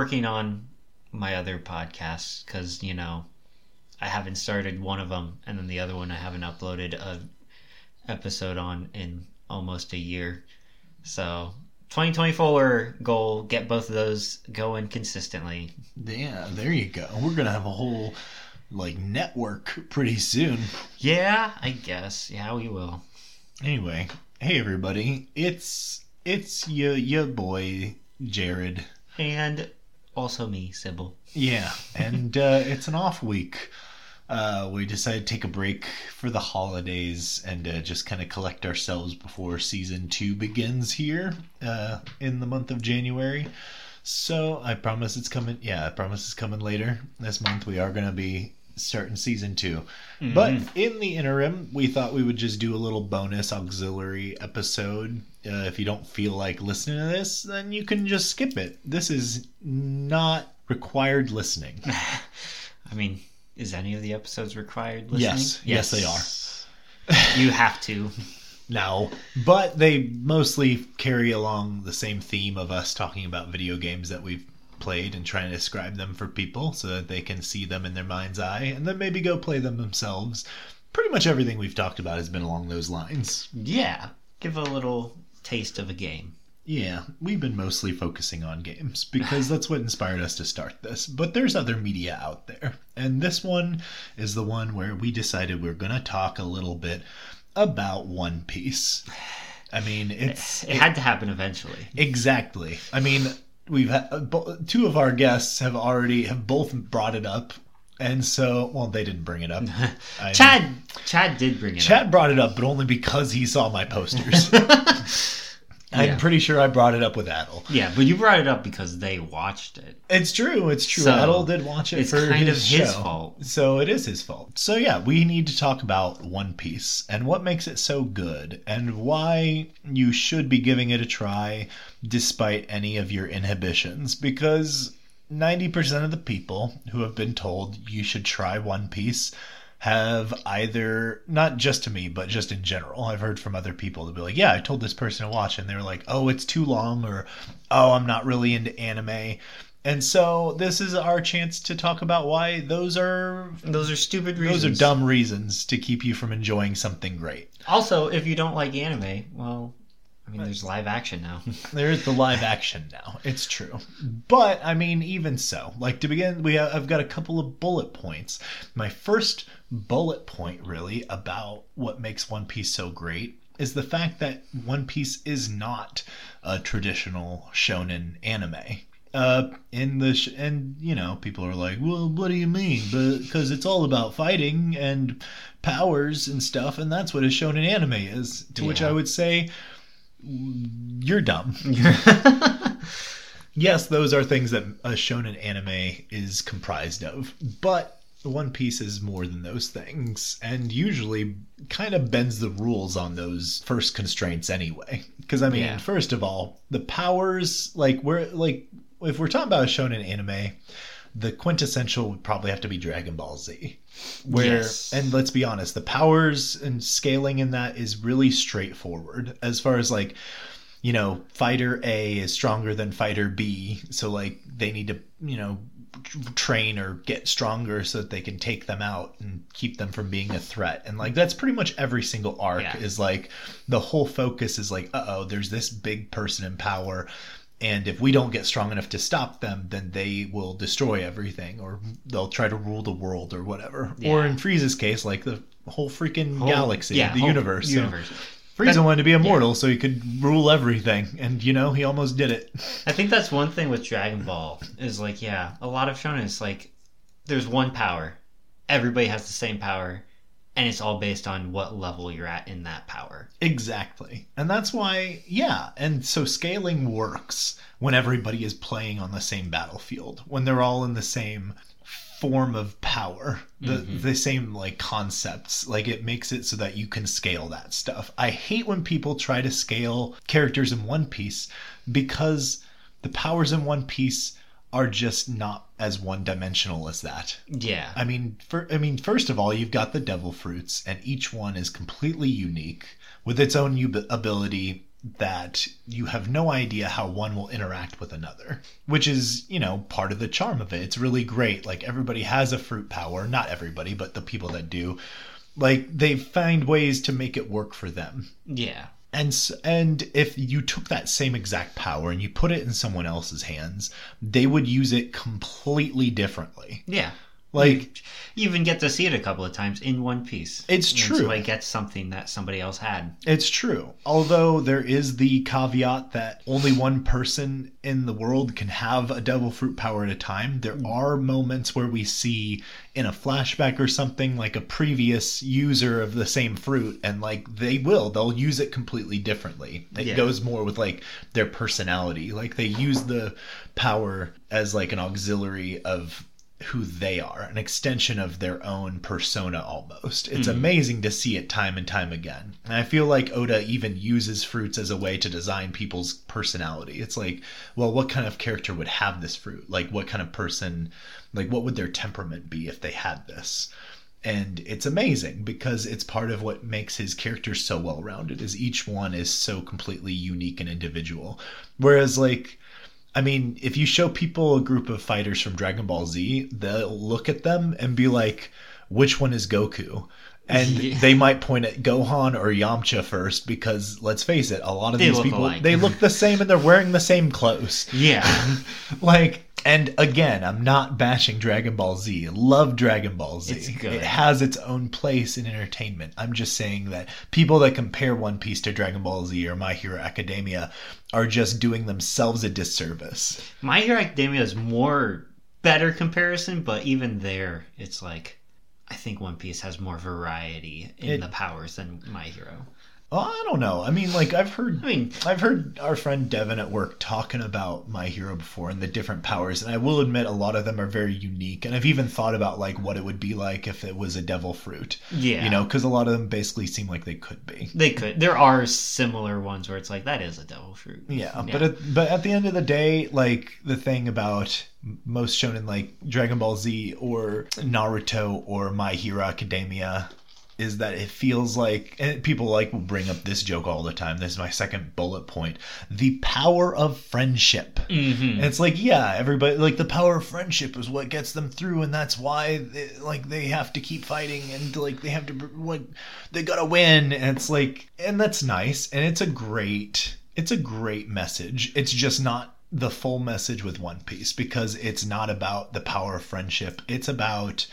working on my other podcasts because, you know, I haven't started one of them, and then the other one I haven't uploaded a episode on in almost a year. So, 2024 goal: get both of those going consistently. Yeah, there you go. We're gonna have a whole like network pretty soon. Yeah, I guess. Yeah, we will. Anyway, hey everybody, it's it's your your boy Jarrod. And also me, Cybele. Yeah, and uh, it's an off week. Uh, we decided to take a break for the holidays and uh, just kind of collect ourselves before season two begins here uh, in the month of January. So I promise it's coming. Yeah, I promise it's coming later this month. We are going to be starting season 2 But in the interim, we thought we would just do a little bonus auxiliary episode. Uh, if you don't feel like listening to this, then you can just skip it. This is not required listening. I mean, is any of the episodes required listening? Yes. Yes, they are. you have to. No, but they mostly carry along the same theme of us talking about video games that we've played and trying to describe them for people so that they can see them in their mind's eye and then maybe go play them themselves. Pretty much everything we've talked about has been along those lines. Yeah. Give a little taste of a game. Yeah, we've been mostly focusing on games because that's what inspired us to start this. But there's other media out there. And this one is the one where we decided we're going to talk a little bit about One Piece. I mean, it's It had to happen eventually. exactly. I mean, we've had two of our guests have already have both brought it up. And so, well, they didn't bring it up. I- Chad Chad did bring it up. Chad brought it up, but only because he saw my posters. I'm Yeah. pretty sure I brought it up with Adel. Yeah, but you brought it up because they watched it. It's true. It's true. So, Adel did watch it it's for kind his of his show. fault. So it is his fault. So yeah, we need to talk about One Piece and what makes it so good and why you should be giving it a try despite any of your inhibitions because 90% of the people who have been told you should try One Piece have either not just to me but just in general i've heard from other people to be like yeah i told this person to watch and they were like oh it's too long or oh i'm not really into anime and so this is our chance to talk about why those are Those are stupid reasons. those are dumb reasons to keep you from enjoying something great Also, if you don't like anime, well, I mean, there's live action now. There's the live action now. It's true. But I mean even so, like to begin we have, I've got a couple of bullet points. My first bullet point really about what makes One Piece so great is the fact that One Piece is not a traditional shonen anime. Uh, in the sh- and you know people are like, well, what do you mean? Because it's all about fighting and powers and stuff, and that's what a shonen anime is. To which I would say, you're dumb. yes, those are things that a shonen anime is comprised of, but One Piece is more than those things, and usually kind of bends the rules on those first constraints anyway. Because I mean, Yeah. first of all, the powers, like we're like if we're talking about a shonen anime, the quintessential would probably have to be Dragon Ball Z. Where Yes. and let's be honest, the powers and scaling in that is really straightforward as far as like you know, fighter A is stronger than fighter B, so like they need to, you know, train or get stronger so that they can take them out and keep them from being a threat. And like that's pretty much every single arc Yeah. is like the whole focus is like, uh-oh, there's this big person in power and if we don't get strong enough to stop them, then they will destroy everything or they'll try to rule the world or whatever. Or in Frieza's case, like the whole freaking Whole- galaxy, yeah, the whole universe. So- universe. Frieza That- wanted to be immortal so he could rule everything, and you know he almost did it. I think that's one thing with Dragon Ball is like, yeah, a lot of shonen is like, there's one power, everybody has the same power, and it's all based on what level you're at in that power. Exactly, and that's why, yeah, and so scaling works when everybody is playing on the same battlefield, when they're all in the same form of power, the mm-hmm. the same like concepts. Like it makes it so that you can scale that stuff. I hate when people try to scale characters in One Piece because the powers in One Piece are just not as one dimensional as that. Yeah. I mean, for, I mean, first of all, you've got the devil fruits, and each one is completely unique. with its own u- ability that you have no idea how one will interact with another, which is, you know, part of the charm of it. It's really great. Like everybody has a fruit power, not everybody, but the people that do. Like they find ways to make it work for them. Yeah. And and if you took that same exact power and you put it in someone else's hands, they would use it completely differently. Yeah. Like You even get to see it a couple of times in One Piece. It's true. Somebody gets something that somebody else had. It's true. Although there is the caveat that only one person in the world can have a devil fruit power at a time, there hmm. are moments where we see in a flashback or something like a previous user of the same fruit and like they will they'll use it completely differently. It Yeah. goes more with like their personality. Like they use the power as like an auxiliary of who they are, an extension of their own persona almost. It's mm-hmm. amazing to see it time and time again. And I feel like Oda even uses fruits as a way to design people's personality. It's like, well, what kind of character would have this fruit? Like, what kind of person, like, what would their temperament be if they had this? And it's amazing because it's part of what makes his characters so well rounded is each one is so completely unique and individual. Whereas like I mean, if you show people a group of fighters from Dragon Ball Z, they'll look at them and be like, which one is Goku? And Yeah. they might point at Gohan or Yamcha first because let's face it, a lot of They these people alike. they look the same and they're wearing the same clothes. Yeah. Like and again, I'm not bashing Dragon Ball Z. Love Dragon Ball Z. It's good. It has its own place in entertainment. I'm just saying that people that compare One Piece to Dragon Ball Z or My Hero Academia are just doing themselves a disservice. My Hero Academia is more better comparison, but even there, it's like I think One Piece has more variety in It- the powers than My Hero. Well, I don't know. I mean, like I've heard I mean, I've heard our friend Devin at work talking about My Hero before and the different powers, and I will admit a lot of them are very unique. And I've even thought about like what it would be like if it was a devil fruit. yeah, You know, because a lot of them basically seem like they could be. they could. There are similar ones where it's like that is a devil fruit. Yeah, but at, but at the end of the day, like the thing about most shonen like Dragon Ball Z or Naruto or My Hero Academia is that it feels like and people like will bring up this joke all the time. This is my second bullet point: the power of friendship. Mhm. And it's like, yeah, everybody like the power of friendship is what gets them through, and that's why they, like they have to keep fighting and like they have to what they gotta win. And it's like, and that's nice, and it's a great, it's a great message. It's just not the full message with One Piece because it's not about the power of friendship. It's about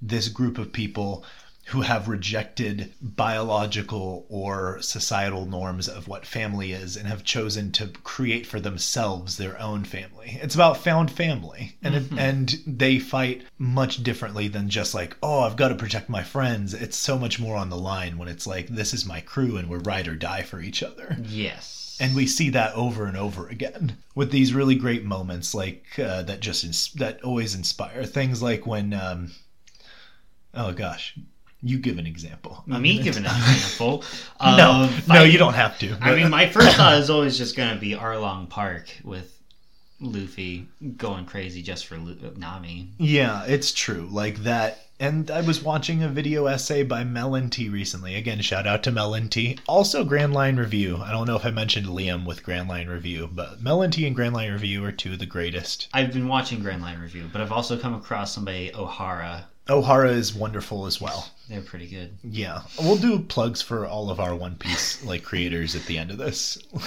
this group of people who have rejected biological or societal norms of what family is and have chosen to create for themselves their own family. It's about found family. And it, and they fight much differently than just like, "Oh, I've got to protect my friends." It's so much more on the line when it's like, "This is my crew and we're ride or die for each other." Yes, and we see that over and over again with these really great moments like uh, that just ins- that always inspire things like when um oh gosh you give an example me give an example. no of no fighting- you don't have to I mean, my first thought is always just going to be Arlong Park with Luffy going crazy just for Lu- Nami. Yeah, it's true. Like that. And I was watching a video essay by Melon T recently. Again, shout out to Melon T. Also, Grand Line Review. I don't know if I mentioned Liam with Grand Line Review, but Melon T and Grand Line Review are two of the greatest. I've been watching Grand Line Review, but I've also come across somebody O'Hara. Ohara is wonderful as well. They're pretty good. Yeah, we'll do plugs for all of our One Piece like creators at the end of this.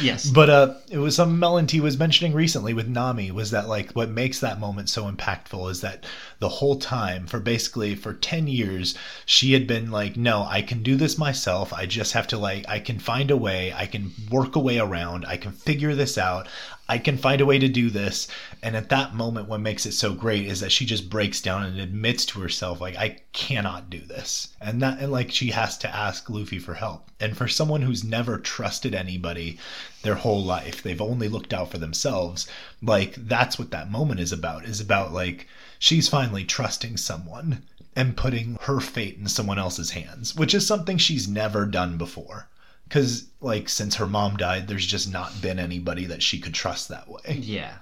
Yes. But uh, it was something Melon T was mentioning recently with Nami was that like what makes that moment so impactful is that the whole time for basically for 10 years she had been like no I can do this myself I just have to like I can find a way I can work a way around I can figure this out I can find a way to do this and at that moment what makes it so great is that she just breaks down and admits to herself like I cannot do this. And that and like she has to ask Luffy for help. And for someone who's never trusted anybody their whole life they've only looked out for themselves like that's what that moment is about is about like she's finally trusting someone and putting her fate in someone else's hands which is something she's never done before. Because like since her mom died there's just not been anybody that she could trust that way. Yeah.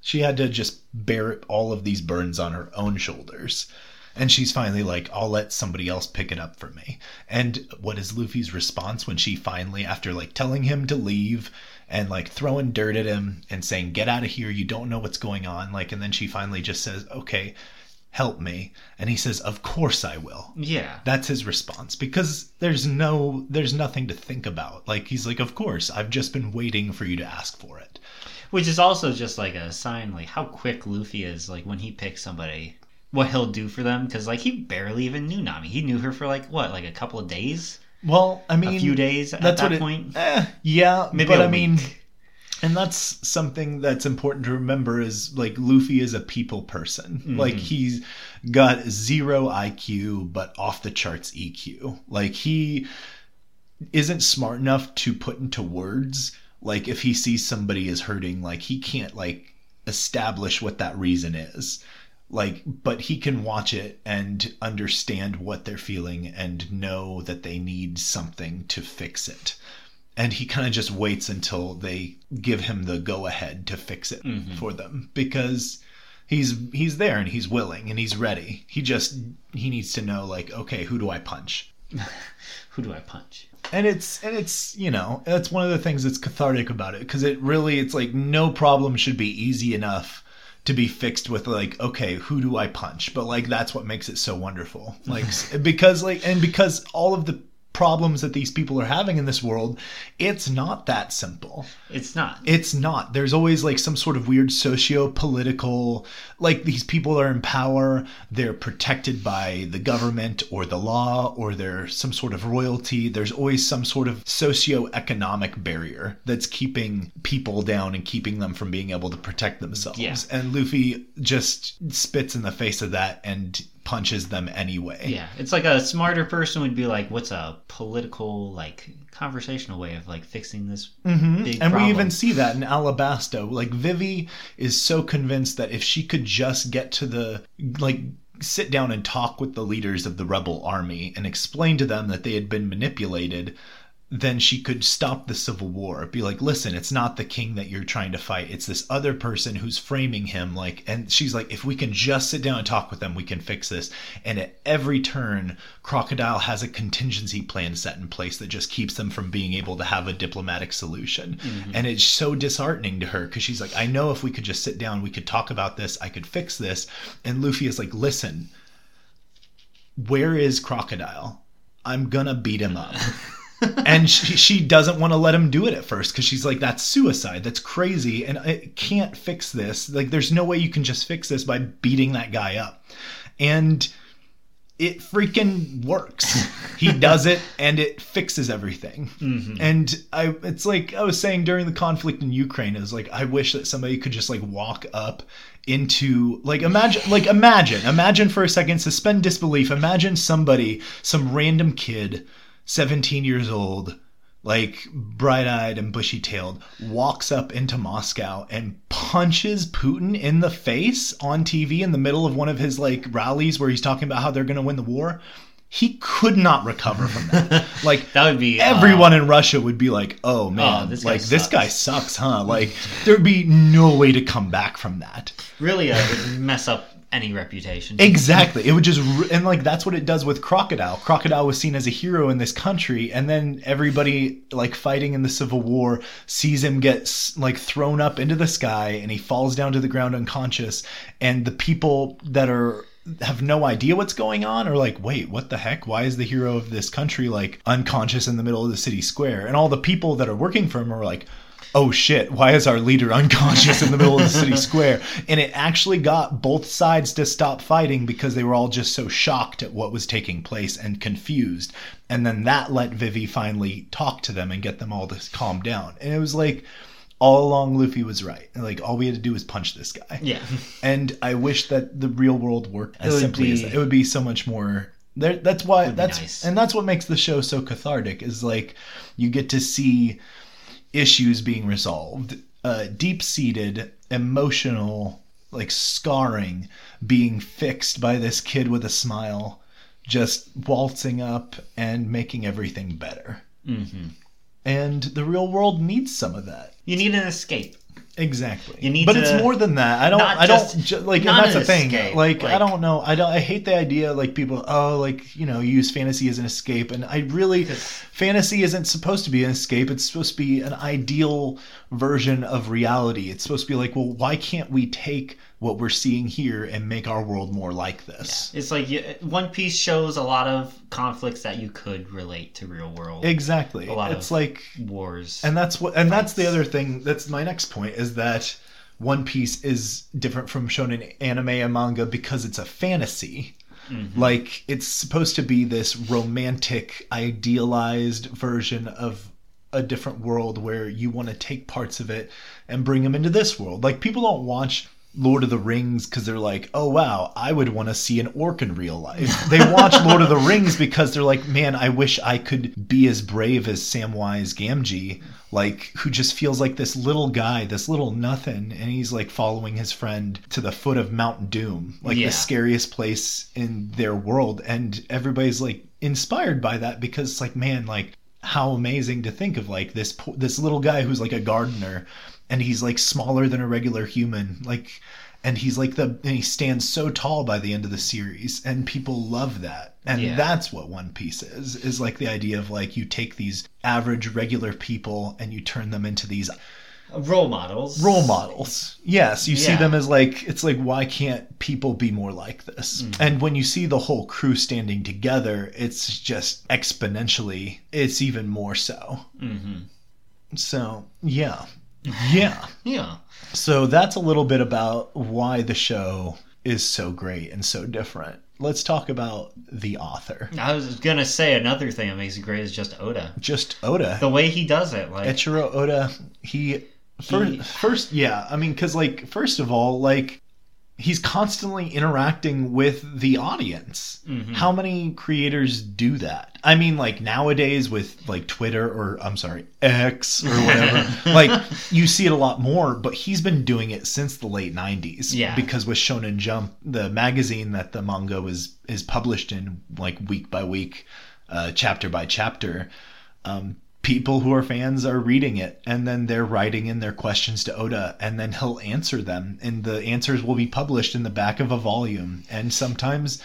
she had to just bear all of these burdens on her own shoulders And she's finally like, I'll let somebody else pick it up for me. And what is Luffy's response when she finally, after like telling him to leave and like throwing dirt at him and saying, Get out of here, you don't know what's going on? Like, and then she finally just says, Okay, help me. And he says, Of course I will. Yeah. That's his response because there's no, there's nothing to think about. Like, he's like, Of course, I've just been waiting for you to ask for it. Which is also just like a sign, like how quick Luffy is, like when he picks somebody, what he'll do for them. Because like he barely even knew Nami. He knew her for like what, like a couple of days, Well, I mean, a few days at that what it, point. Eh, yeah, Maybe but I mean, week. and that's something that's important to remember is like Luffy is a people person. Mm-hmm. Like he's got zero IQ but off the charts EQ. Like he isn't smart enough to put into words like if he sees somebody is hurting like he can't like establish what that reason is like but he can watch it and understand what they're feeling and know that they need something to fix it. And he kind of just waits until they give him the go ahead to fix it mm-hmm. for them because he's he's there and he's willing and he's ready. He just he needs to know like okay who do i punch? Who do I punch? and it's and it's you know that's one of the things that's cathartic about it because it really it's like no problem should be easy enough to be fixed with like okay who do i punch? But like that's what makes it so wonderful. Like because like and because all of the problems that these people are having in this world it's not that simple It's not. it's not. There's always like some sort of weird socio-political like these people are in power, they're protected by the government or the law or they're some sort of royalty. There's always some sort of socio-economic barrier that's keeping people down and keeping them from being able to protect themselves. Yeah. And Luffy just spits in the face of that and punches them anyway. Yeah, it's like a smarter person would be like, "What's a political, like, conversational way of like fixing this big Mm-hmm. and problem?" we even see that in Alabasta. Like Vivi is so convinced that if she could just get to the like sit down and talk with the leaders of the rebel army and explain to them that they had been manipulated, then she could stop the civil war. Be like, listen, it's not the king that you're trying to fight. It's this other person who's framing him. Like, and she's like, if we can just sit down and talk with them, we can fix this. And at every turn, Crocodile has a contingency plan set in place that just keeps them from being able to have a diplomatic solution. Mm-hmm. And it's so disheartening to her because she's like, I know if we could just sit down, we could talk about this, I could fix this. And Luffy is like, listen, where is Crocodile? I'm gonna beat him up. and she, she doesn't want to let him do it at first because she's like that's suicide. That's crazy. And i can't fix this. Like there's no way you can just fix this by beating that guy up. And it freaking works. He does it and it fixes everything. Mm-hmm. And i it's like i was saying during the conflict in ukraine is like i wish that somebody could just like walk up into like imagine like imagine imagine for a second suspend disbelief. Imagine somebody some random kid 17 years old, like bright eyed and bushy tailed, walks up into Moscow and punches Putin in the face on TV in the middle of one of his like rallies where he's talking about how they're going to win the war. He could not recover from that. Like That would be, uh, everyone in Russia would be like, "Oh man, this guy like this guy sucks, huh?" Like there'd be no way to come back from that. really uh, would mess up any reputation. Exactly. It would just and like that's what it does with Crocodile. Crocodile was seen as a hero in this country, and then everybody like fighting in the Civil War sees him get like thrown up into the sky, and he falls down to the ground unconscious. And the people that are have no idea what's going on or like, wait, what the heck? Why is the hero of this country like unconscious in the middle of the city square? And all the people that are working for him are like. Oh shit, why is our leader unconscious in the middle of the city square? And it actually got both sides to stop fighting because they were all just so shocked at what was taking place and confused. And then that let Vivi finally talk to them and get them all to calm down. And it was like all along Luffy was right. Like all we had to do was punch this guy. Yeah. And I wish that the real world worked as simply as that. It would be so much more there that's why that's nice. and that's what makes the show so cathartic is like you get to see issues being resolved, uh, deep seated, emotional, like scarring being fixed by this kid with a smile, just waltzing up and making everything better. hmm And the real world needs some of that. You need an escape. Exactly. You need but to- it's more than that. I don't. I don't just- ju- like. And that's the thing. escape, like, I don't know. I don't. I hate the idea. Like people. Oh, like you know, you use fantasy as an escape, and I really. Fantasy isn't supposed to be an escape. It's supposed to be an ideal version of reality. It's supposed to be like, well, why can't we take what we're seeing here and make our world more like this? It's like you- One Piece shows a lot of conflicts that you could relate to real world Exactly. A lot it's of- like wars. And that's what and that's the other thing that's my next point is that One Piece is different from shonen anime and manga because it's a fantasy. Mm-hmm. Like it's supposed to be this romantic idealized version of a different world where you want to take parts of it and bring them into this world. Like people don't watch Lord of the Rings because they're like, oh wow, I would want to see an orc in real life. They watch Lord of the Rings because they're like, man, I wish I could be as brave as Samwise Gamgee, like who just feels like this little guy, this little nothing, and he's like following his friend to the foot of Mount Doom, like Yeah. the scariest place in their world, and everybody's like inspired by that because it's like, man, like how amazing to think of like this this little guy who's like a gardener and he's like smaller than a regular human like and he's like the and he stands so tall by the end of the series and people love that. And Yeah. that's what one piece is is like the idea of like you take these average regular people and you turn them into these role models. role models. Yes you see them as like it's like why can't people be more like this? Mm. and when you see the whole crew standing together it's just exponentially it's even more so. Hmm so yeah yeah Yeah. so that's a little bit about why the show is so great and so different let's talk about the author I was gonna say another thing that makes it great is just Oda. just oda The way he does it, like Eiichiro Oda, he, fir- He- first, yeah, I mean, because like first of all, like he's constantly interacting with the audience. Mhm. How many creators do that? I mean, like nowadays with like Twitter or I'm sorry, X or whatever, like you see it a lot more. But he's been doing it since the late '90s. Yeah. because with Shonen Jump, the magazine that the manga was is published in, like week by week, uh, chapter by chapter um, people who are fans are reading it and then they're writing in their questions to Oda and then he'll answer them and the answers will be published in the back of a volume. And sometimes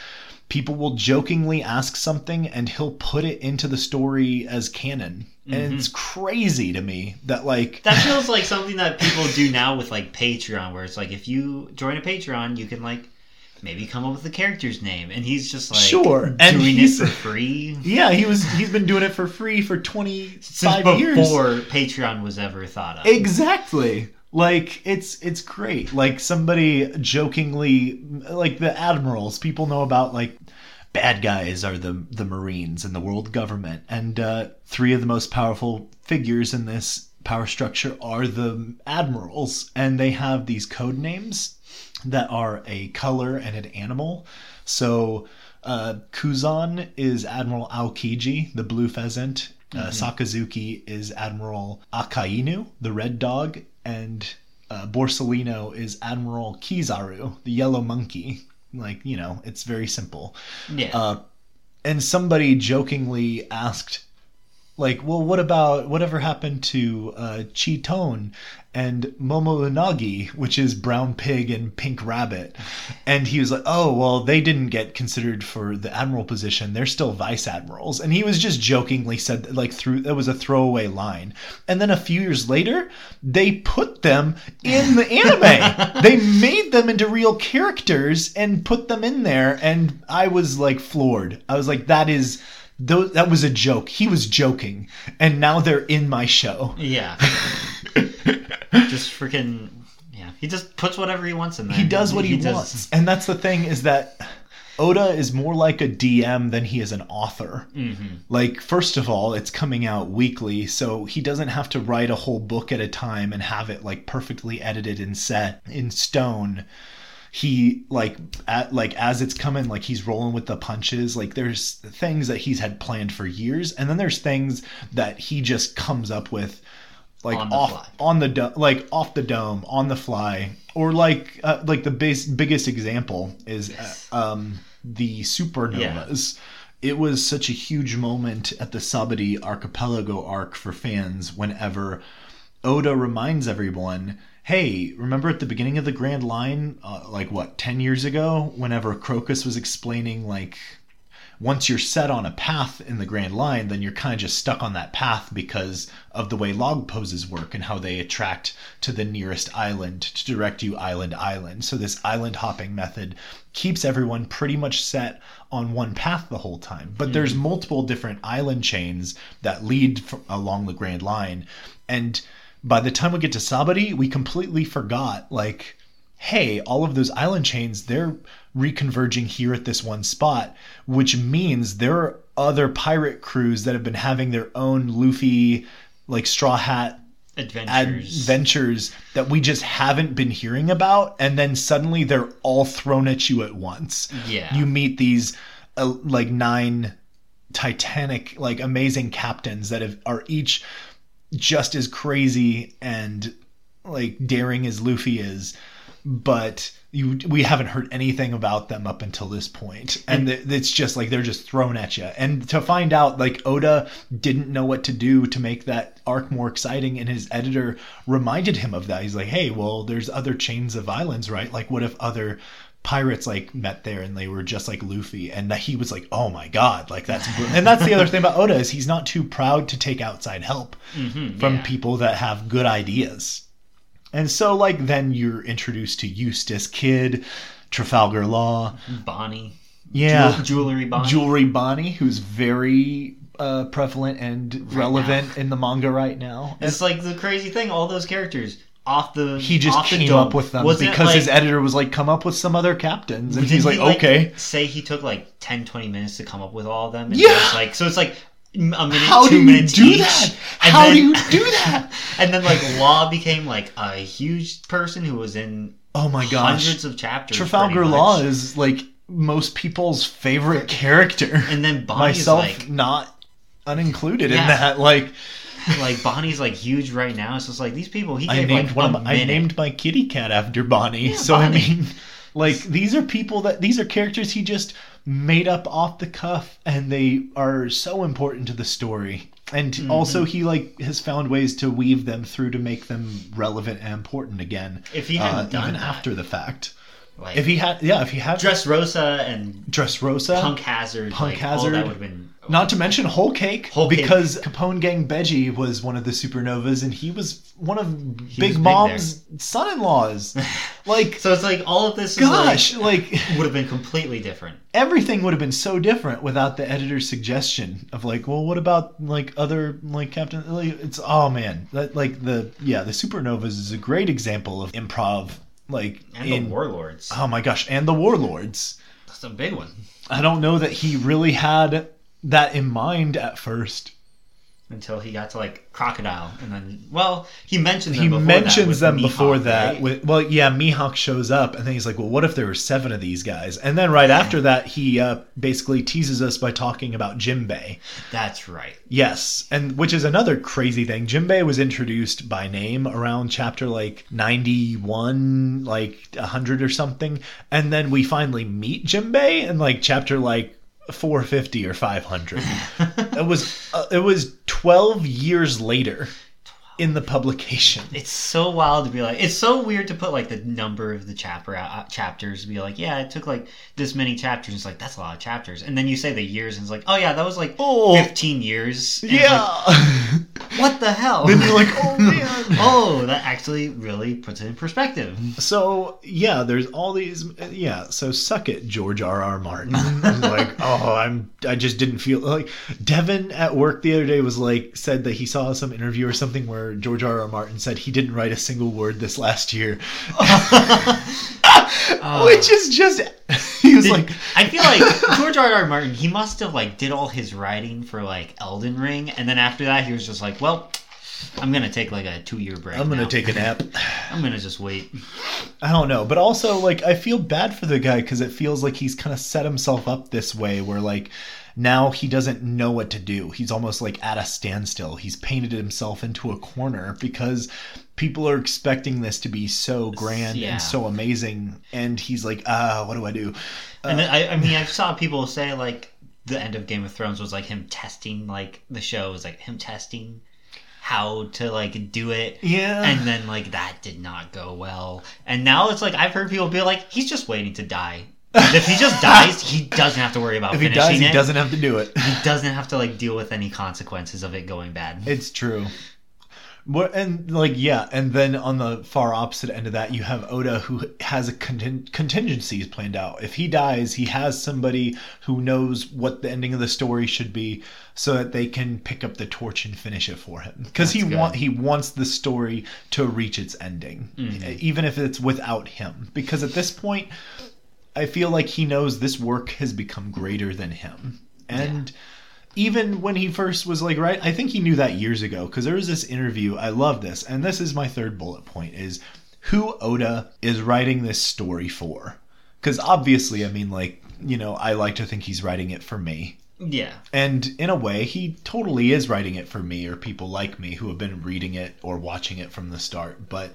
people will jokingly ask something and he'll put it into the story as canon. And mm-hmm. it's crazy to me that like that feels like something that people do now with like Patreon, where it's like if you join a Patreon, you can like maybe come up with a character's name, and he's just like Sure, and doing it for free. yeah he was he's been doing it for free for Since 25 years before Patreon was ever thought of. Exactly. Like it's it's great. Like somebody jokingly like the admirals, people know about like bad guys are the the marines and the world government and uh three of the most powerful figures in this power structure are the admirals and they have these code names that are a color and an animal. So uh, Kuzan is Admiral Aokiji, the blue pheasant. Uh, Sakazuki is Admiral Akainu, the red dog, and uh, Borsalino is Admiral Kizaru, the yellow monkey. Like you know, it's very simple. yeah, Uh, and somebody jokingly asked, like, well, what about whatever happened to uh, Chaton and Momousagi, which is brown pig and pink rabbit? And he was like, oh, well, they didn't get considered for the admiral position. They're still vice admirals. And he was just jokingly said, like, through that was a throwaway line. And then a few years later, they put them in the anime. they made them into real characters and put them in there. And I was like floored. I was like, that is. Tho- That was a joke. He was joking, and now they're in my show. yeah. just freaking yeah. He just puts whatever he wants in there. He does what he, does- wants, and that's the thing is that Oda is more like a DM than he is an author. Mhm. Like, first of all, it's coming out weekly, so he doesn't have to write a whole book at a time and have it like perfectly edited and set in stone. He like at like as it's coming, like he's rolling with the punches. Like there's things that he's had planned for years, and then there's things that he just comes up with like On off fly. on the do- like off the dome on the fly or like uh, like the base biggest example is Yes. uh, um the supernovas it was such a huge moment at the Sabaody archipelago arc for fans whenever Oda reminds everyone, "Hey, remember at the beginning of the Grand Line, uh, like what, 10 years ago, whenever Crocus was explaining like once you're set on a path in the Grand Line, then you're kind of just stuck on that path because of the way log poses work and how they attract to the nearest island to direct you island island. So this island hopping method keeps everyone pretty much set on one path the whole time. But there's multiple different island chains that lead along the Grand Line, and by the time we get to Sabaody, we completely forgot like hey, all of those island chains, they're reconverging here at this one spot, which means there are other pirate crews that have been having their own Luffy, like Straw Hat Adventures. adventures that we just haven't been hearing about. And then suddenly they're all thrown at you at once. Yeah. You meet these uh, like nine titanic, like amazing captains that have, are each just as crazy and like daring as Luffy is, but you we haven't heard anything about them up until this point, and it- it's just like they're just thrown at you. And to find out, like Oda didn't know what to do to make that arc more exciting, and his editor reminded him of that. He's like, "Hey, well, there's other chains of islands, right? Like, what if other?" Pirates like met there and they were just like Luffy and that he was like oh my god like that's and that's the other thing about Oda is he's not too proud to take outside help Mhm, from yeah. people that have good ideas. And so, like, then you're introduced to Eustass Kid, Trafalgar Law, Bonney. yeah, Jewel- jewelry Bonney. Jewelry Bonney, who's very uh, prevalent and relevant in the manga right now. It's like the crazy thing. All those characters off the He just came up with them Wasn't because his editor was like, "Come up with some other captains," and he's he, like, "Okay." Say he took like 10, 20 minutes to come up with all of them. And Yeah. like so it's like a minute, How two do you minutes do each. that? And How then- do you do that? and then like Law became like a huge person who was in Oh my gosh! hundreds of chapters. Trafalgar Law is like most people's favorite character. and then Bonney's myself like not unincluded in that. Like like Bonney's like huge right now. So It's like these people. He I named like one a of my, I named my kitty cat after Bonney. Yeah, so Bonney. I mean, like these are people that these are characters he just made up off the cuff, and they are so important to the story. And Mm-hmm. also, he like has found ways to weave them through to make them relevant and important again. If he uh, hadn't done even that. after the fact. like If he had, yeah, if he had Dressrosa and Dressrosa, Punk Hazard, Punk like, all Hazard. that would have been Not to mention Whole Cake, Whole Cake. because Capone Gang Bege was one of the supernovas, and he was one of was Big big Mom's son-in-laws. like, So it's like all of this. Is gosh, like, like would have been completely different. everything would have been so different without the editor's suggestion of like, well, what about like other like Captain? Like, it's oh man, that like the yeah, the supernovas is a great example of improv. Like And in the Warlords. oh my gosh, and the Warlords. That's a big one. I don't know that he really had that in mind at first. Until he got to like Crocodile, and then well, he mentioned them he before that mentions with them Mihawk, before that. right? With, well, yeah, Mihawk shows up, and then he's like, "Well, what if there were seven of these guys?" And then right after that, he uh, basically teases us by talking about Jimbei. That's right. Yes, and which is another crazy thing. Jimbei was introduced by name around chapter like ninety-one, like hundred or something, and then we finally meet Jimbei in like chapter like. 450 or 500 it was uh, it was 12 years later in the publication It's so wild to be like. It's so weird to put like the number of the chapter uh, chapters. Be like, yeah, it took like this many chapters. It's like that's a lot of chapters. And then you say the years, and it's like, oh yeah, that was like Oh. fifteen years. And yeah like, what the hell? then you're like oh man. Oh, that actually really puts it in perspective. so yeah there's all these yeah so suck it george r r. Martin. Like oh i'm i just didn't feel like devin at work the other day was like said that he saw some interview or something where george r r. Martin said he didn't write a single word this last year Uh, which is just he was Did- like I feel like George R. R. Martin, he must have like did all his writing for like Elden Ring, and then after that, he was just like, well. I'm gonna take like a two year break. i'm gonna now. take a nap I'm gonna just wait. I don't know, but also like I feel bad for the guy because it feels like he's kind of set himself up this way where like now he doesn't know what to do. He's almost like at a standstill. He's painted himself into a corner because people are expecting this to be so grand Yeah. and so amazing, and he's like, ah, what do I do? And then, I, I mean, I saw people say like the end of Game of Thrones was like him testing like the show was like him testing how to like do it. Yeah. And then like that did not go well. And now it's like I've heard people be like, he's just waiting to die. And if he just dies, he doesn't have to worry about if he finishing he it. doesn't have to do it. He doesn't have to like deal with any consequences of it going bad. It's true. What and like yeah, and then on the far opposite end of that, you have Oda who has a contin- contingencies planned out. If he dies, he has somebody who knows what the ending of the story should be, so that they can pick up the torch and finish it for him. Because he want he wants the story to reach its ending, Mm-hmm. even if it's without him. Because at this point, I feel like he knows this work has become greater than him, and even when he first was like right i think he knew that years ago because there was this interview i love this and this is my third bullet point is who oda is writing this story for because obviously i mean like you know i like to think he's writing it for me Yeah. and in a way he totally is writing it for me or people like me who have been reading it or watching it from the start but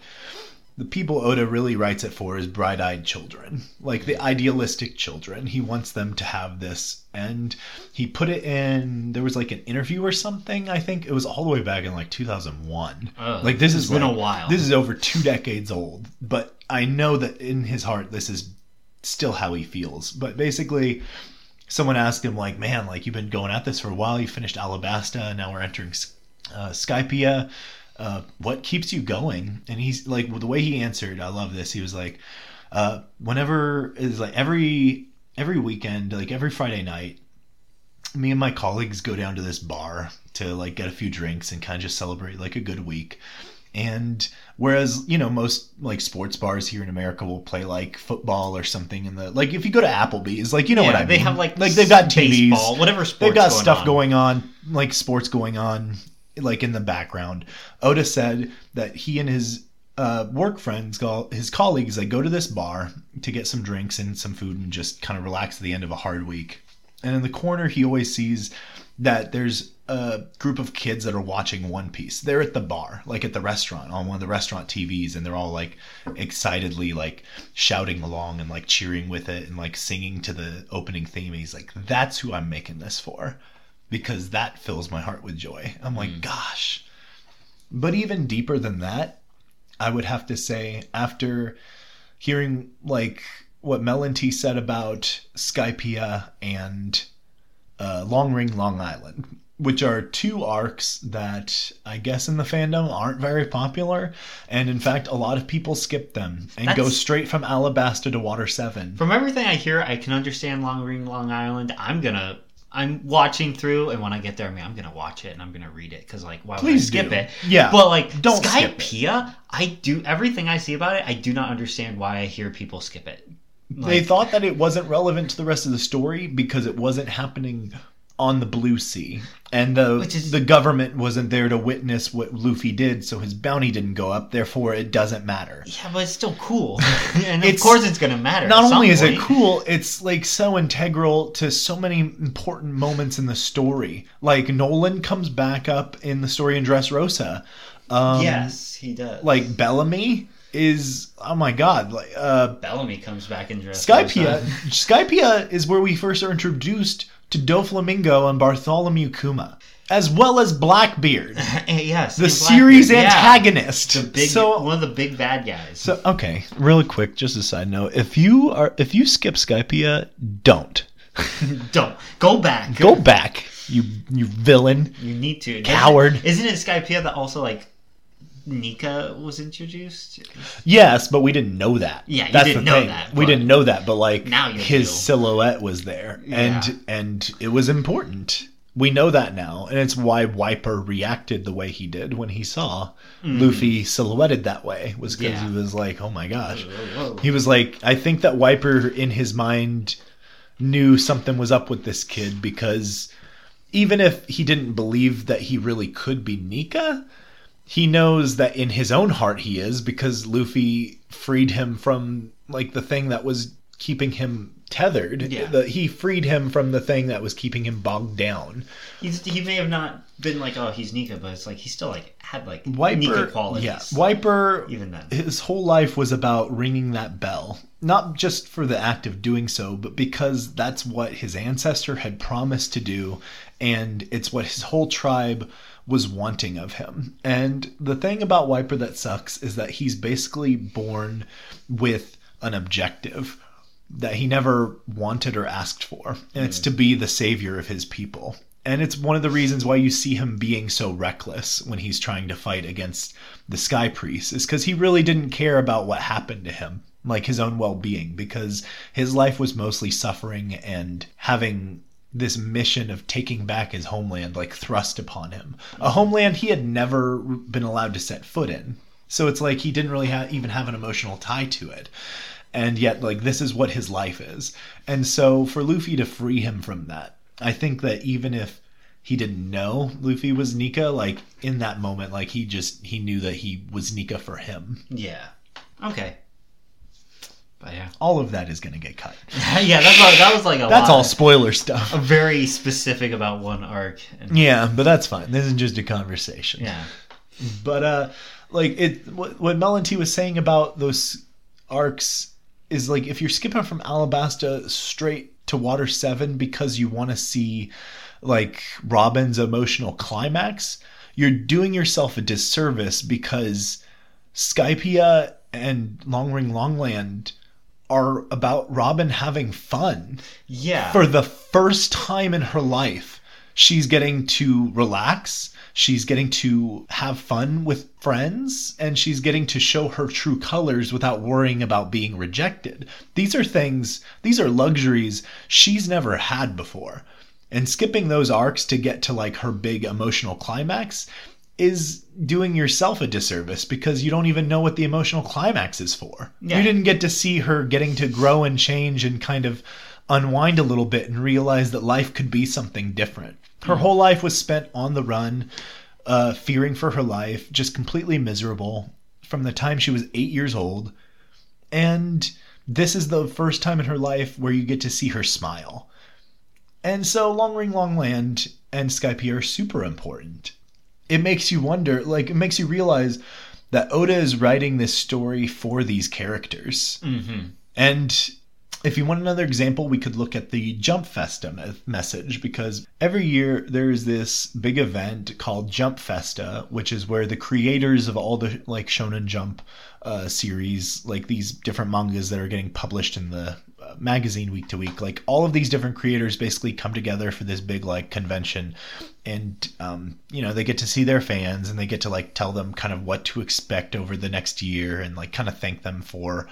the people Oda really writes it for is bright eyed children, like the idealistic children. He wants them to have this. And he put it in, there was like an interview or something, I think. It was all the way back in like 2001. Oh, like this has been like- a while. This is over two decades old. But I know that in his heart, this is still how he feels. But basically, someone asked him, like, man, like you've been going at this for a while. You finished Alabasta, and now we're entering uh, Skypiea uh, what keeps you going? And he's like, well, the way he answered, I love this. He was like, uh, whenever is like every every weekend, like every Friday night, me and my colleagues go down to this bar to like get a few drinks and kind of just celebrate like a good week. And whereas you know most like sports bars here in America will play like football or something in the like if you go to Applebee's like you know yeah, what I mean they have like like they've got TVs baseball, whatever sports they've got going stuff on. going on like sports going on like in the background. Oda said that he and his uh, work friends his colleagues they go to this bar to get some drinks and some food and just kind of relax at the end of a hard week. And in the corner he always sees that there's a group of kids that are watching one piece. They're at the bar like at the restaurant on one of the restaurant tvs and they're all like excitedly like shouting along and like cheering with it and like singing to the opening theme. And he's like that's who i'm making this for because that fills my heart with joy. I'm like, gosh. But even deeper than that, I would have to say, after hearing like what Melody said about Skypiea and uh, Long Ring Long Island, which are two arcs that I guess in the fandom aren't very popular, and in fact, a lot of people skip them and go straight from Alabasta to Water Seven. From everything I hear, I can understand Long Ring Long Island. I'm gonna. I'm watching through, and when I get there, I mean, I'm gonna watch it and I'm gonna read it because, like, why would I skip do. it? Yeah, but like, don't skip it. Skypiea, I do everything I see about it. I do not understand why I hear people skip it. they thought that it wasn't relevant to the rest of the story because it wasn't happening on the blue sea and the is- the government wasn't there to witness what Luffy did so his bounty didn't go up therefore it doesn't matter yeah, but it's still cool, and of course it's gonna matter. not only is it cool it's like so integral to so many important moments in the story like Noland comes back up in the story in Dressrosa um yes, he does. like Bellamy is oh my god like uh Bellamy comes back in dress. Skypiea, Skypiea is where we first are introduced to Doflamingo and Bartholomew Kuma, as well as Blackbeard, eh, yes, the series Blackbeard, yeah. antagonist. the big so, one of the big bad guys. so okay, really quick, just a side note: if you are if you skip Skypiea, don't Don't go back. go back, you you villain. You need to. Coward. Isn't it Skypiea that also like Nika was introduced? Yes, but we didn't know that. Yeah, you that's didn't the know thing. that, we didn't know that, but like now his do. silhouette was there, Yeah. and and it was important. We know that now, and it's why Wiper reacted the way he did when he saw mm. Luffy silhouetted that way. Was because. Yeah. he was like, "Oh my gosh!" Whoa. He was like, I think that Wiper in his mind knew something was up with this kid because even if he didn't believe that he really could be Nika, he knows that in his own heart he is because Luffy freed him from like the thing that was keeping him tethered. Yeah. The, he freed him from the thing that was keeping him bogged down. He's, he may have not been like, oh, he's Nika, but it's like he still like had like Wiper, Nika qualities. yeah, Wiper. Even then. his whole life was about ringing that bell, not just for the act of doing so, but because that's what his ancestor had promised to do, and it's what his whole tribe was wanting of him. And the thing about Wiper that sucks is that he's basically born with an objective that he never wanted or asked for, and it's to be the savior of his people. And it's one of the reasons why you see him being so reckless when he's trying to fight against the Sky Priest, is because he really didn't care about what happened to him, like his own well being, because his life was mostly suffering and having this mission of taking back his homeland like thrust upon him. A homeland he had never been allowed to set foot in. So it's like he didn't really ha- even have an emotional tie to it and yet like this is what his life is and so for luffy to free him from that i think that even if he didn't know luffy was nika like in that moment like he just he knew that he was nika for him Yeah. Okay. But yeah. all of that is going to get cut yeah, that's all, that was like a that's lot. all spoiler stuff very specific about one arc. And, yeah but that's fine this is just a conversation yeah. but uh like it what, what Melon was saying about those arcs is like if you're skipping from Alabasta straight to Water 7 because you want to see like Robin's emotional climax, you're doing yourself a disservice because Skypiea and Long Ring Longland are about Robin having fun Yeah. for the first time in her life, she's getting to relax. She's getting to have fun with friends and she's getting to show her true colors without worrying about being rejected. These are things, these are luxuries she's never had before. And skipping those arcs to get to like her big emotional climax is doing yourself a disservice because you don't even know what the emotional climax is for. Yeah. You didn't get to see her getting to grow and change and kind of unwind a little bit and realize that life could be something different. Her whole life was spent on the run, uh, fearing for her life, just completely miserable from the time she was eight years old. And this is the first time in her life where you get to see her smile. And so Long Ring Long Land and Skypiea are super important. It makes you wonder, like, it makes you realize that Oda is writing this story for these characters. Mm-hmm. And if you want another example, we could look at the Jump Festa me- message because every year there is this big event called Jump Festa, which is where the creators of all the like Shonen Jump uh, series, like these different mangas that are getting published in the uh, magazine week to week, like all of these different creators basically come together for this big like convention, and um, you know they get to see their fans and they get to like tell them kind of what to expect over the next year and like kind of thank them for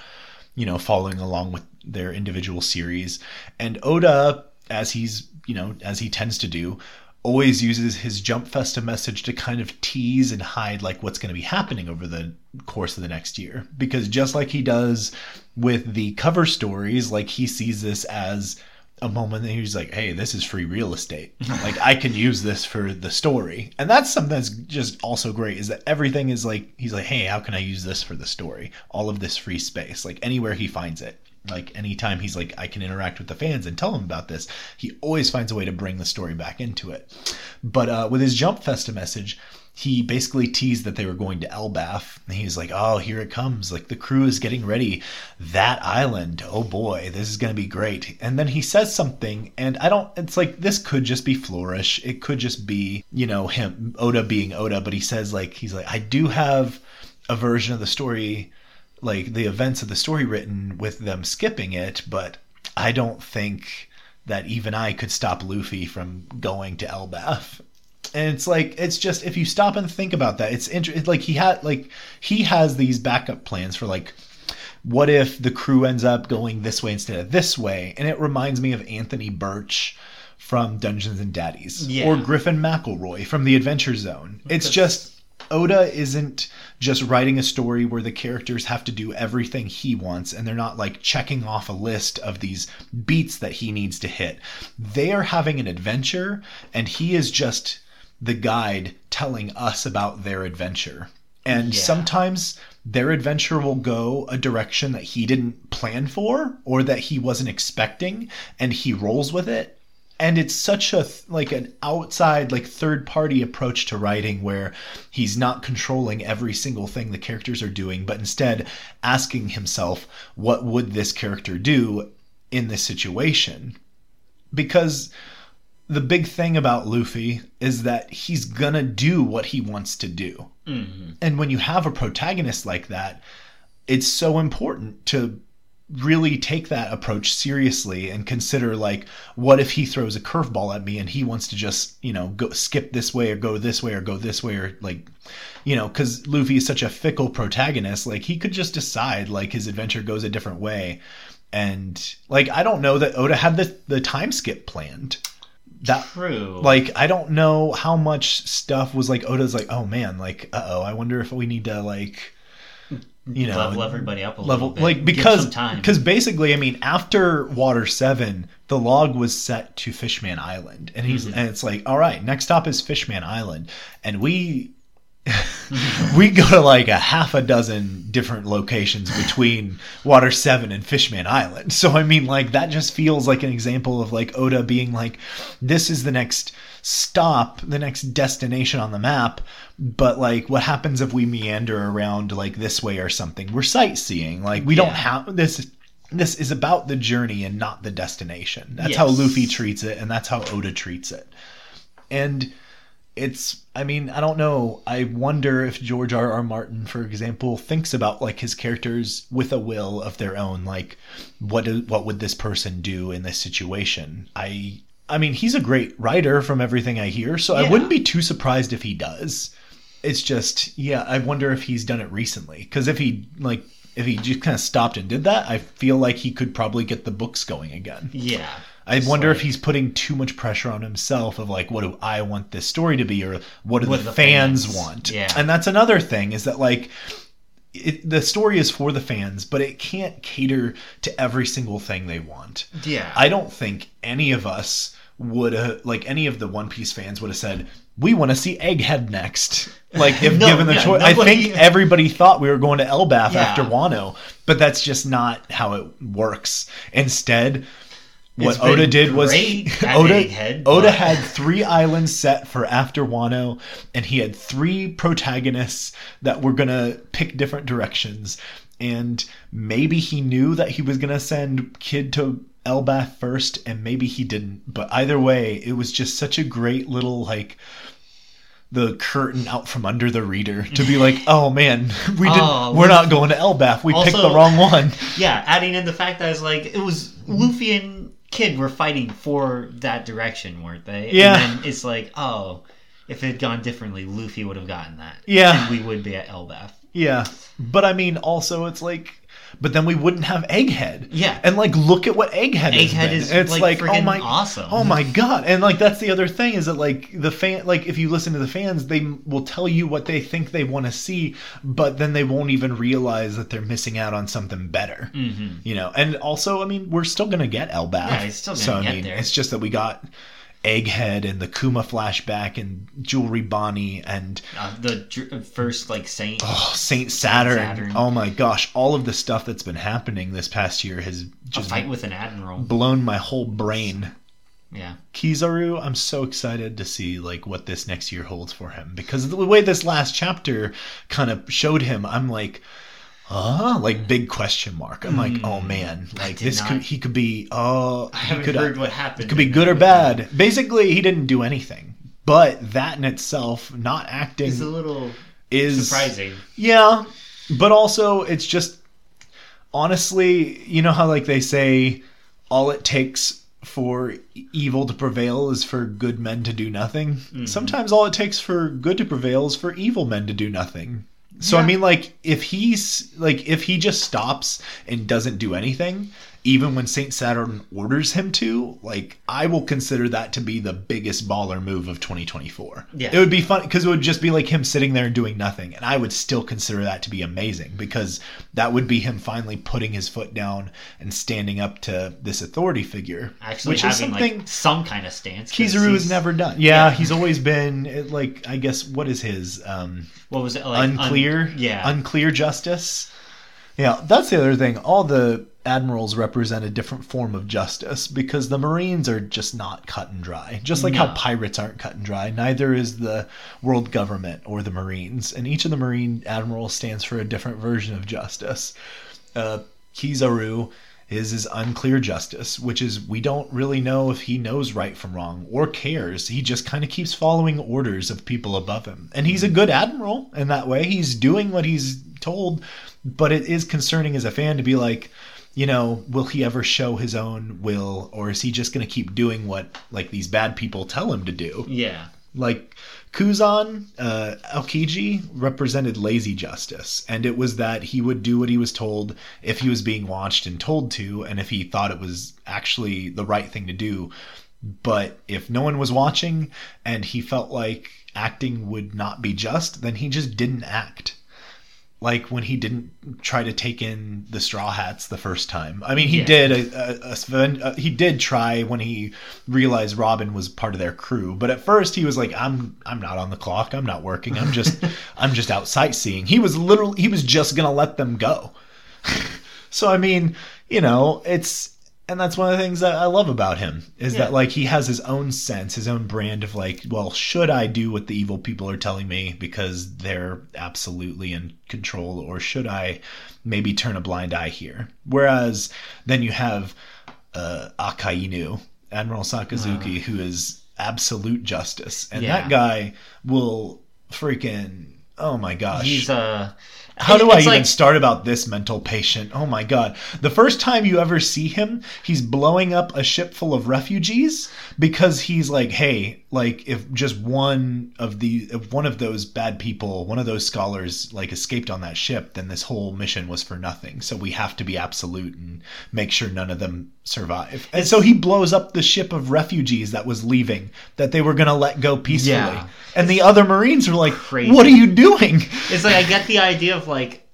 you know, following along with their individual series. And Oda, as he's, you know, as he tends to do, always uses his Jump Festa message to kind of tease and hide like what's going to be happening over the course of the next year. Because just like he does with the cover stories, like he sees this as a moment that he's like, hey, this is free real estate. like I can use this for the story. And that's something that's just also great is that everything is like he's like, hey, how can I use this for the story? All of this free space, like anywhere he finds it. Like anytime he's like, I can interact with the fans and tell them about this, he always finds a way to bring the story back into it. But uh, with his Jump Festa message, he basically teased that they were going to Elbaf. And he's like, oh, here it comes. Like the crew is getting ready. That island. Oh boy, this is going to be great. And then he says something, and I don't, it's like, this could just be Flourish. It could just be, you know, him, Oda being Oda. But he says, like, he's like, I do have a version of the story, like the events of the story written with them skipping it, but I don't think that even I could stop Luffy from going to Elbaf and it's like it's just if you stop and think about that it's interesting like he had like he has these backup plans for like what if the crew ends up going this way instead of this way? And it reminds me of anthony burch from dungeons and daddies. Yeah. or griffin mcelroy from the adventure zone. It's just oda isn't just writing a story where the characters have to do everything he wants and they're not like checking off a list of these beats that he needs to hit. They are having an adventure and he is just the guide telling us about their adventure. And Yeah. sometimes their adventure will go a direction that he didn't plan for or that he wasn't expecting and he rolls with it. And it's such a like an outside like third party approach to writing where he's not controlling every single thing the characters are doing but instead asking himself what would this character do in this situation because the big thing about Luffy is that he's gonna do what he wants to do. Mhm. And when you have a protagonist like that, it's so important to really take that approach seriously and consider like what if he throws a curveball at me and he wants to just you know go skip this way or go this way or go this way or like you know because luffy is such a fickle protagonist like he could just decide like his adventure goes a different way and like i don't know that oda had the the time skip planned that True. like I don't know how much stuff was like Oda's like, oh man, like uh oh, I wonder if we need to like you know level everybody up a level little bit. like because because basically I mean after Water Seven, the log was set to Fishman Island, and he's Mm-hmm. and it's like, all right, next stop is Fishman Island, and we. we go to like a half a dozen different locations between Water 7 and Fishman Island. So I mean like that just feels like an example of like Oda being like this is the next stop, the next destination on the map, but like what happens if we meander around like this way or something? We're sightseeing. Like we don't have this this is about the journey and not the destination. That's how Luffy treats it and that's how Oda treats it. And it's I mean, I don't know. I wonder if George R. R. Martin, for example, thinks about like his characters with a will of their own. Like, what do, what would this person do in this situation? I I mean, he's a great writer from everything I hear, so I wouldn't be too surprised if he does. It's just, yeah, I wonder if he's done it recently. Because if he like, if he just kind of stopped and did that, I feel like he could probably get the books going again. yeah. I wonder if he's putting too much pressure on himself of like, what do I want this story to be, or what do What the, the fans, fans- want? yeah. And that's another thing is that like, it, the story is for the fans, but it can't cater to every single thing they want. Yeah. I don't think any of us would have, like, any of the One Piece fans would have said, we want to see Egghead next. Like, if No, given the yeah, choice, I think everybody thought we were going to Elbaf Yeah. after Wano, but that's just not how it works. Instead, what Oda did was Oda Oda had three islands set for after Wano, and he had three protagonists that were gonna pick different directions. And maybe he knew that he was gonna send Kid to Elbaf first, and maybe he didn't. But either way, it was just such a great little like the curtain out from under the reader to be like, oh man, we didn't, Oh, we're not going to Elbaf. We picked the wrong one. yeah, adding in the fact that it's like it was Luffy and Kid were fighting for that direction, weren't they? Yeah. And then it's like, oh, if it had gone differently, Luffy would have gotten that. Yeah. And we would be at Elbaf. Yeah, but I mean, also it's like, but then we wouldn't have Egghead. Yeah. and like, look at what Egghead, Egghead is, it's like, like, oh my, awesome. oh my god, and like that's the other thing is that like the fan, like if you listen to the fans, they will tell you what they think they want to see, but then they won't even realize that they're missing out on something better. Mhm. You know, and also, I mean, we're still gonna get Elbaf. Yeah, it's still gonna so I get mean, there. it's just that we got. Egghead and the Kuma flashback and Jewelry Bonney and Uh, the dr- first like Saint. Oh, Saint Saturn. Saturn. Oh my gosh, all of the stuff that's been happening this past year has a just fight with an admiral. blown my whole brain. Yeah. Kizaru, I'm so excited to see like what this next year holds for him because the way this last chapter kind of showed him, I'm like, uh, like big question mark. I'm like, oh man, like this not- could he could be uh I haven't could heard what happened. it could be good or bad. Basically, he didn't do anything. But that in itself, not acting, It's a little is surprising. yeah, but also it's just honestly, you know how like they say all it takes for evil to prevail is for good men to do nothing. Mm-hmm. Sometimes all it takes for good to prevail is for evil men to do nothing. So I mean like if he's like if he just stops and doesn't do anything even when Saint Saturn orders him to, like I will consider that to be the biggest baller move of 2024. Yeah. It would be fun because it would just be like him sitting there and doing nothing, and I would still consider that to be amazing because that would be him finally putting his foot down and standing up to this authority figure, Actually which is having something like some kind of stance. Kizaru has never done. Yeah, Yeah. he's always been like I guess what is his um What was it like? un- unclear yeah. unclear justice. Yeah, that's the other thing. All the admirals represent a different form of justice because the marines are just not cut and dry. Just like how pirates aren't cut and dry, neither is the world government or the marines. And each of the marine admirals stands for a different version of justice. Uh, Kizaru is his unclear justice, which is we don't really know if he knows right from wrong or cares. He just kind of keeps following orders of people above him. And he's a good admiral in that way. He's doing what he's told, but it is concerning as a fan to be like, you know, will he ever show his own will or is he just going to keep doing what like these bad people tell him to do? Yeah. like Kuzan uh, Aokiji represented lazy justice, and it was that he would do what he was told if he was being watched and told to, and if he thought it was actually the right thing to do. But if no one was watching and he felt like acting would not be just, then he just didn't act. Like when he didn't try to take in the Straw Hats the first time. I mean, he Yeah. did. A, a, a uh, he did try when he realized Robin was part of their crew. But at first, he was like, "I'm I'm not on the clock. I'm not working. I'm just I'm just out sightseeing." He was literally he was just gonna let them go. so I mean, you know, it's and that's one of the things that I love about him is Yeah. that like he has his own sense, his own brand of like, well, should I do what the evil people are telling me because they're absolutely in control, or should I maybe turn a blind eye here? Whereas then you have uh, Akainu, Admiral Sakazuki, who is absolute justice, and Yeah. that guy will freaking oh my gosh He's uh how do I even like- start about this mental patient? Oh my god. The first time you ever see him, he's blowing up a ship full of refugees because he's like, "Hey, like if just one of the if one of those bad people, one of those scholars like escaped on that ship, then this whole mission was for nothing. So we have to be absolute and make sure none of them survive." And so he blows up the ship of refugees that was leaving that they were going to let go peacefully. Yeah. And the other marines are like, Crazy. "What are you doing?" It's like I get the idea of like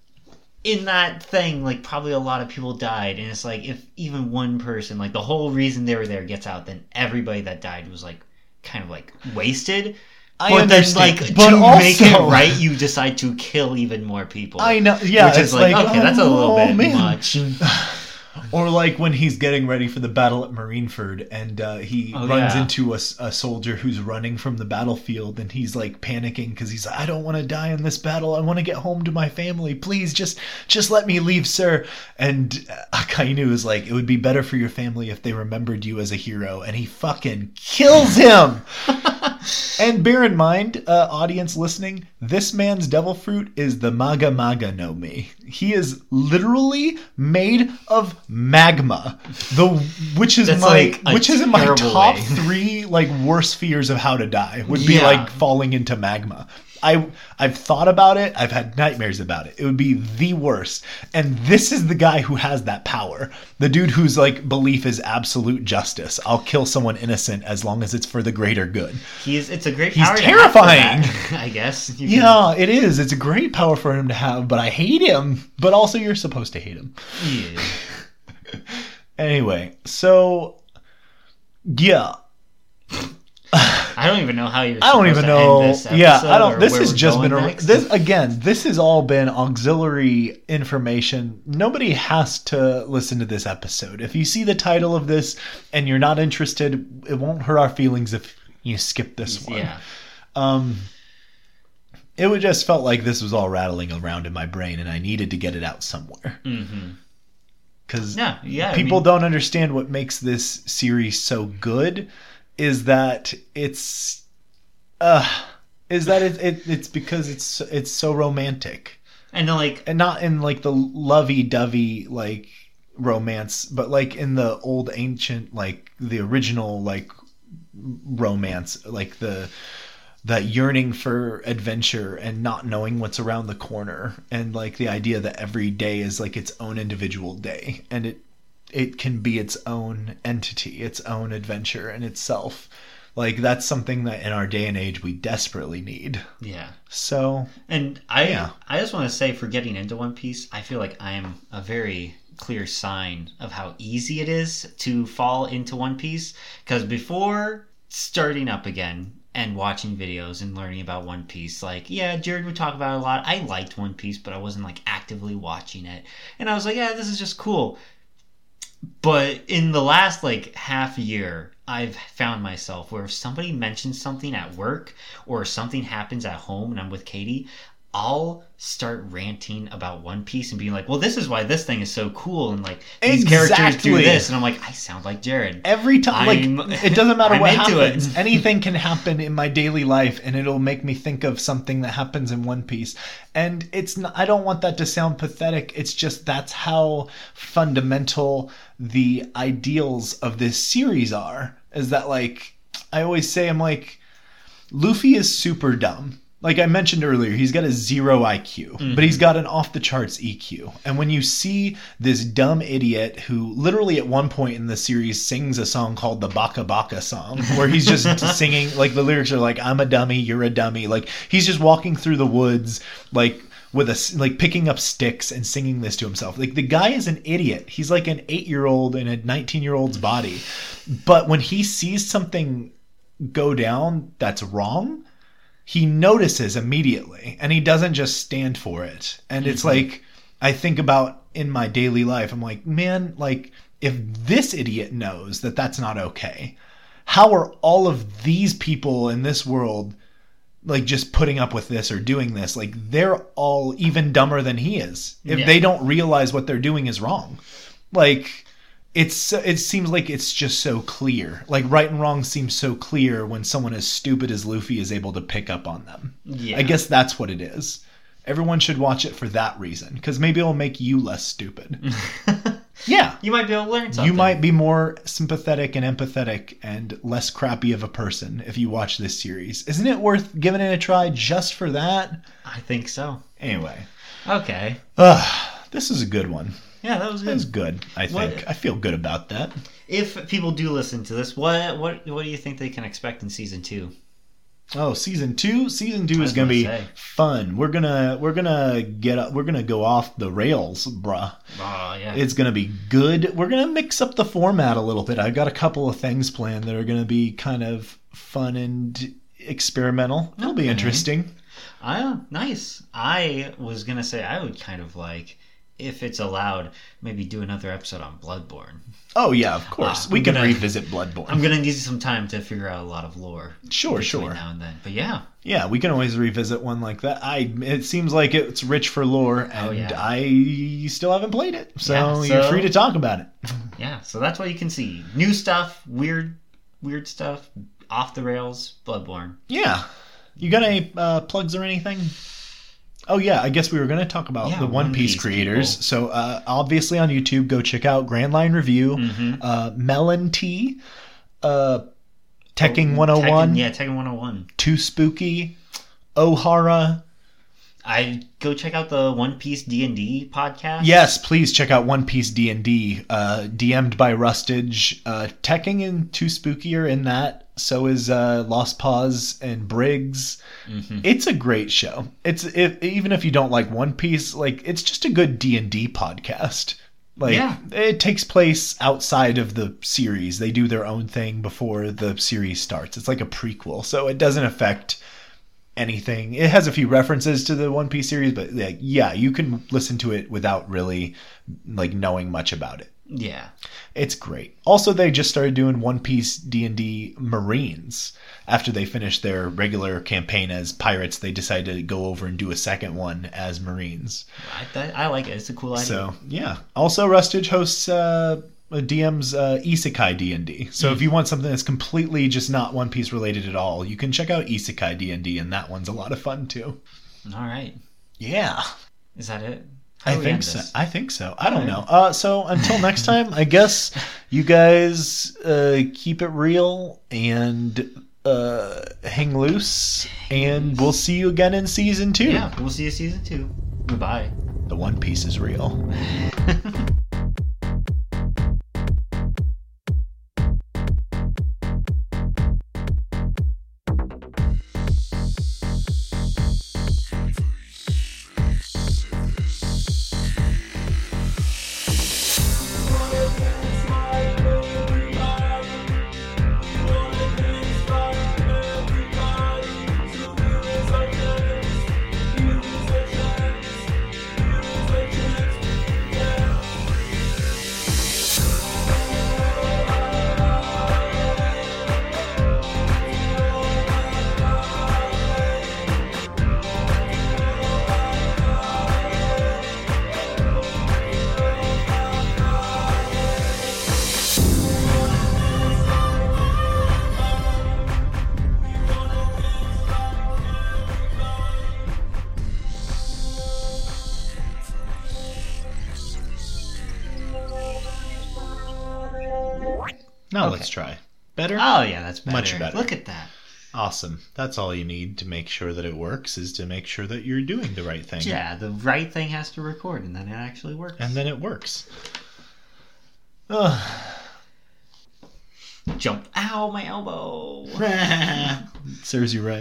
in that thing, like probably a lot of people died, and it's like if even one person, like the whole reason they were there, gets out, then everybody that died was like kind of like wasted. I but understand, then, like but to make it right, you decide to kill even more people. I know, yeah. which it's is like, okay, that's a little oh, bit man. much. Or like when he's getting ready for the battle at Marineford, and uh, he Oh, runs yeah. into a soldier who's running from the battlefield, and he's like panicking because he's like, "I don't want to die in this battle. I want to get home to my family. Please, just just let me leave, sir." And uh, Akainu is like, "It would be better for your family if they remembered you as a hero," and he fucking kills him. And bear in mind, uh, audience listening, this man's devil fruit is the Magu Magu no Mi. He is literally made of magma, the which is That's my like which is in my top way. three like worst fears of how to die would be like falling into magma. I I've thought about it. I've had nightmares about it. It would be the worst. And this is the guy who has that power. The dude whose like belief is absolute justice. I'll kill someone innocent as long as it's for the greater good. He's it's a great He's power. to have for terrifying. that, I guess. You can- Yeah, it is. It's a great power for him to have, but I hate him. But also, you're supposed to hate him. yeah. Anyway, so yeah, I don't even know how you're. I don't even know. yeah, I don't. This has just been a, next. this again. This has all been auxiliary information. Nobody has to listen to this episode. If you see the title of this and you're not interested, it won't hurt our feelings if you skip this one. Yeah. Um, it would just felt like this was all rattling around in my brain, and I needed to get it out somewhere hmm because Yeah. Yeah. I people mean, don't understand what makes this series so good is that it's uh is that it, it it's because it's it's so romantic. And like and not in like the lovey-dovey like romance but like in the old ancient like the original like romance like the that yearning for adventure and not knowing what's around the corner. And like the idea that every day is like its own individual day. And it it can be its own entity, its own adventure in itself. Like that's something that in our day and age we desperately need. Yeah. So And I Yeah. I just want to say for getting into One Piece, I feel like I am a very clear sign of how easy it is to fall into One Piece because before starting up again and watching videos and learning about One Piece, like yeah, Jarrod would talk about it a lot. I liked One Piece, but I wasn't like actively watching it. And I was like, yeah, this is just cool. But in the last like half year, I've found myself where if somebody mentions something at work or something happens at home and I'm with Katie, I'll start ranting about One Piece and being like, "Well, this is why this thing is so cool," and like these characters do this, and I'm like, I sound like Jarrod. every time like it doesn't matter what it. happens. Anything can happen in my daily life and it'll make me think of something that happens in one piece. And it's not, i don't want that to sound pathetic. It's just that's how fundamental the ideals of this series are is that like i always say i'm like luffy is super dumb like I mentioned earlier, he's got a zero IQ, but he's mm-hmm. got an off the charts EQ. And when you see this dumb idiot who literally at one point in the series sings a song called the Baka Baka song, where he's just singing, like the lyrics are like, I'm a dummy, you're a dummy. Like he's just walking through the woods, like with a like picking up sticks and singing this to himself. Like the guy is an idiot. He's like an eight year old in a 19 year old's body. But when he sees something go down that's wrong, he notices immediately and he doesn't just stand for it. And it's mm-hmm. like I think about in my daily life, I'm like, man, like if this idiot knows that that's not okay, how are all of these people in this world like just putting up with this or doing this? Like they're all even dumber than he is if Yeah. they don't realize what they're doing is wrong. Like it's it seems like it's just so clear. Like right and wrong seems so clear when someone as stupid as Luffy is able to pick up on them. Yeah. I guess that's what it is. Everyone should watch it for that reason because maybe it'll make you less stupid. yeah. you might be able to learn something. You might be more sympathetic and empathetic and less crappy of a person if you watch this series. Isn't it worth giving it a try just for that? I think so. Anyway, Okay. ugh, this is a good one. Yeah, that was That was good. good. I think. What- I feel good about that. If people do listen to this, what what what do you think they can expect in season two? Oh, season two. Season two is gonna gonna be say. fun. We're gonna we're gonna get up. We're gonna go off the rails, bruh. Oh yeah. It's gonna be good. We're gonna mix up the format a little bit. I've got a couple of things planned that are gonna be kind of fun and experimental. It'll be interesting. Ah, nice. I was gonna say I would kind of like, if it's allowed, maybe do another episode on Bloodborne. Oh yeah, of course. Ah, we can gonna- revisit Bloodborne. I'm gonna need some time to figure out a lot of lore. Sure, sure. Now and then, but yeah, Yeah, we can always revisit one like that. I it seems like it's rich for lore, and Oh, yeah. I still haven't played it, so, Yeah, you're free to talk about it. yeah. So that's what you can see. New stuff, weird, weird stuff, off the rails. Bloodborne. Yeah. You got any uh, plugs or anything? Oh yeah, I guess we were going to talk about Yeah, the One One Piece, Piece creators. people. So uh, obviously on YouTube, go check out Grand Line Review, Mm-hmm. uh, Melon T, uh, Tekking 101, Tekking, yeah, Tekking 101. Too Spooky, Ohara. I go check out the One Piece D and D podcast. Yes, please check out One Piece D and D, uh, DM'd by Rustage. Uh, Tekking and Too Spooky are in that. So is uh, Lost Pause and Briggs. Mhm. It's a great show. It's if, even if you don't like One Piece, like it's just a good D and D podcast. Like Yeah. it takes place outside of the series. They do their own thing before the series starts. It's like a prequel, so it doesn't affect anything. It has a few references to the One Piece series, but like yeah, you can listen to it without really like knowing much about it. Yeah. It's great. Also, they just started doing One Piece D and D Marines after they finished their regular campaign as pirates. They decided to go over and do a second one as Marines. I, that, I like it. It's a cool idea. So yeah. Also, Rustage hosts uh, DM's uh, Isekai D and D. So if you want something that's completely just not One Piece related at all, you can check out Isekai D and D, and that one's a lot of fun too. All right. Yeah. Is that it? I think so. I think so. I don't know. Uh, so until next time, I guess you guys uh, keep it real and uh, hang loose, and we'll see you again in season two. Yeah, we'll see you season two. Goodbye. The One Piece is real. That's all you need to make sure that it works is to make sure that you're doing the right thing. Yeah, the right thing has to record, and then it actually works. And then it works. Ugh. jump. Ow, my elbow. Serves you right.